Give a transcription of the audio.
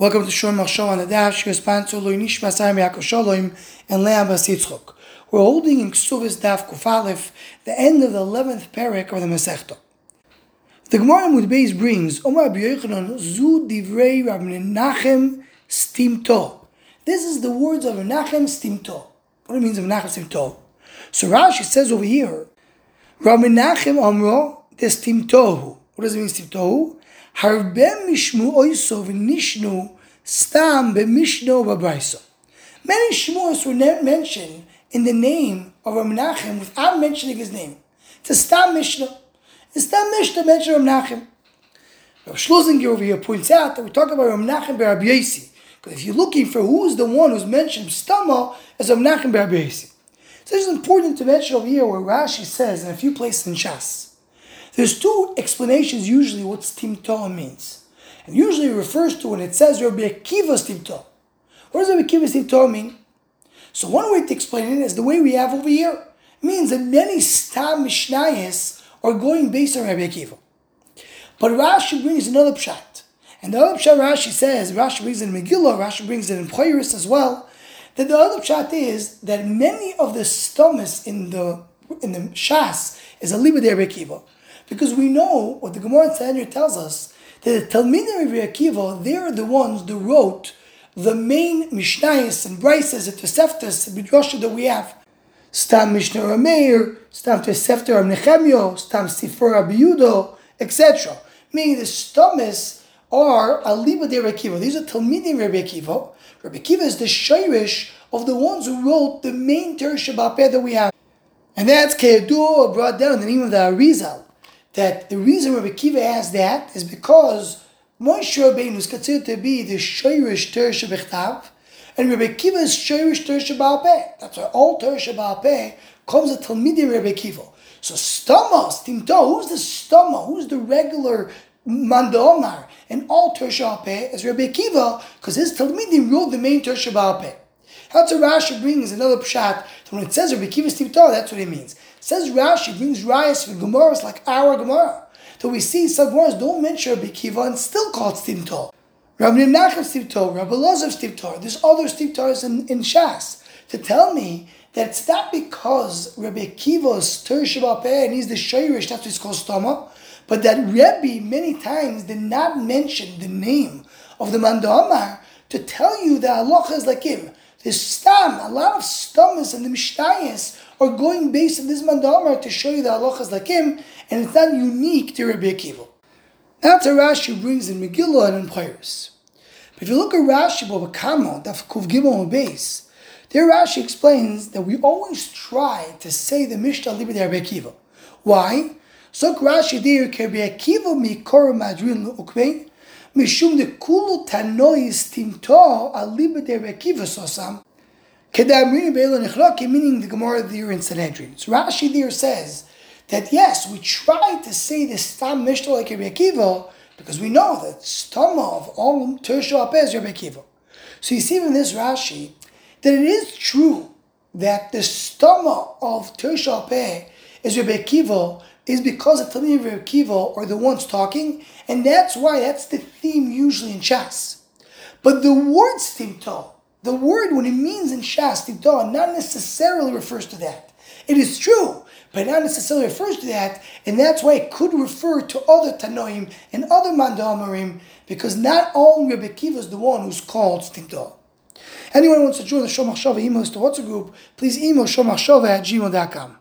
Welcome to Shon Machshava on the Dash. Your sponsor Lo Nishma Sarim Yaakov Shalom and Leah Bas Yitzchok. We're holding in Ksuvis Daf Kufalef, the end of the eleventh parak of the Masechta. The Gemara in Beis brings Omar Rabbi Yochanan Zu Divrei Rabbi Menachem Stimto. This is the words of Menachem Stimto. What it means of Menachem Stimto? So Rashi says over here, Rabbi Menachem Amro Destimtohu. What does it mean Stimtohu? הרבה משמו oiso v'nishnu stam b'mishno b'braiso. Many shmuos were mentioned in the name of Rav Menachem without mentioning his name. It's a stam mishnah. The stam mishnah mentioned Rav Menachem. Rav Schlusinger over here points out that we're talking about Rav Menachem B'Rabbi Yosi. Because if you're looking for who's the one who's mentioned stama as Rav Menachem B'Rabbi Yosi. So it's important to mention over here where Rashi says in a few places in Shas there's two explanations usually what stimto means. And usually refers to when it says Rabbi Akiva stimto. What does Rabbi Akiva stimto mean? So one way to explain it is the way we have over here. It means that many stam mishnayos are going based on Rabbi Akiva. But Rashi brings another pshat. And the other pshat Rashi says, Rashi brings it in Megillah, Rashi brings it in Poiris as well, that the other pshat is that many of the stomas in the in the Shas is a libid Rabbi Akiva. Because we know what the Gemara Sanhedrin tells us that the Talmidim of Akiva, they're the ones that wrote the main Mishnayos and Brises and Toseftas and Midrasha that we have. Stam Mishnah Rameir, Stam Tosefta of Nechemio, Stam Sifra Abiyudo, etc. Meaning the Stomis are Aliba de Akiva. These are Talmidim Rabbi Akiva. Rabbi Akiva is the Shirish of the ones who wrote the main Shabbat that we have. And that's Kedu brought down in the name of the Arizal that the reason Rabbi Kiva asked that is because Moshe Rabbeinu is considered to be the Shoirish Ter Shebechtav, and Rabbi Kiva is Shoirish Ter Peh. That's why all Ter Peh comes a Talmidi Rabbi Kiva. So Stama, Stimto, who's the Stama? Who's the regular Mandomar? And all Ter Peh is Rabbi Kiva, because his Talmidi ruled the main Ter Peh. That's what Rashi brings another pshat. So when it says Rabbi Kiva Stimto, that's what it means. Says Rashi brings Rias for Gemaras like our Gemara. So we see some Gemaras don't mention Rabbi Kiva and still call it Stimtor. Rabbi Nachem Stimtor, Rabbi Lozav Stimtor, there's other Stimtors in, in Shas. To tell me that it's not because Rabbi Kiva is Ter and he's the Shayrish, that's what he's called Stoma, but that Rebbe many times did not mention the name of the Mandamar to tell you that Allah is like him. There's stam, a lot of stamas and the mishnayos are going based on this mandamar to show you the halachas like him, and it's not unique to Rabbi Akiva. That's how Rashi brings in Megillah and in Pyrus. But if you look at Rashi Babakamo, Dafkuv Gimel base, there Rashi explains that we always try to say the Mishnah Libre de Rabbi Akiva. Why? So Rashi there Rabbi Akiva mikor madrin ukmein mishum de kulu tanois timto alibre de Rabbi Akiva sosam meaning the Gemara there in Sanhedrin. So Rashi there says that yes, we try to say the Stam Mishnah like Rabbi Akiva, because we know that Stama of all Tersha is Rabbi Akiva. So you see from this Rashi that it is true that the Stama of Tersha is Rabbi Akiva, is because the Talmud of Rabbi Akiva are the ones talking, and that's why that's the theme usually in Shas. But the word stimto, the word when it means in Shas, stimto, not necessarily refers to that. It is true, but not necessarily refers to that, and that's why it could refer to other Tanoim and other Mandamarim, because not only Rabbi Akiva is the one who's called stimto. Anyone who wants to join the Shomachshava email to WhatsApp group, please email shomachshava at gmail.com.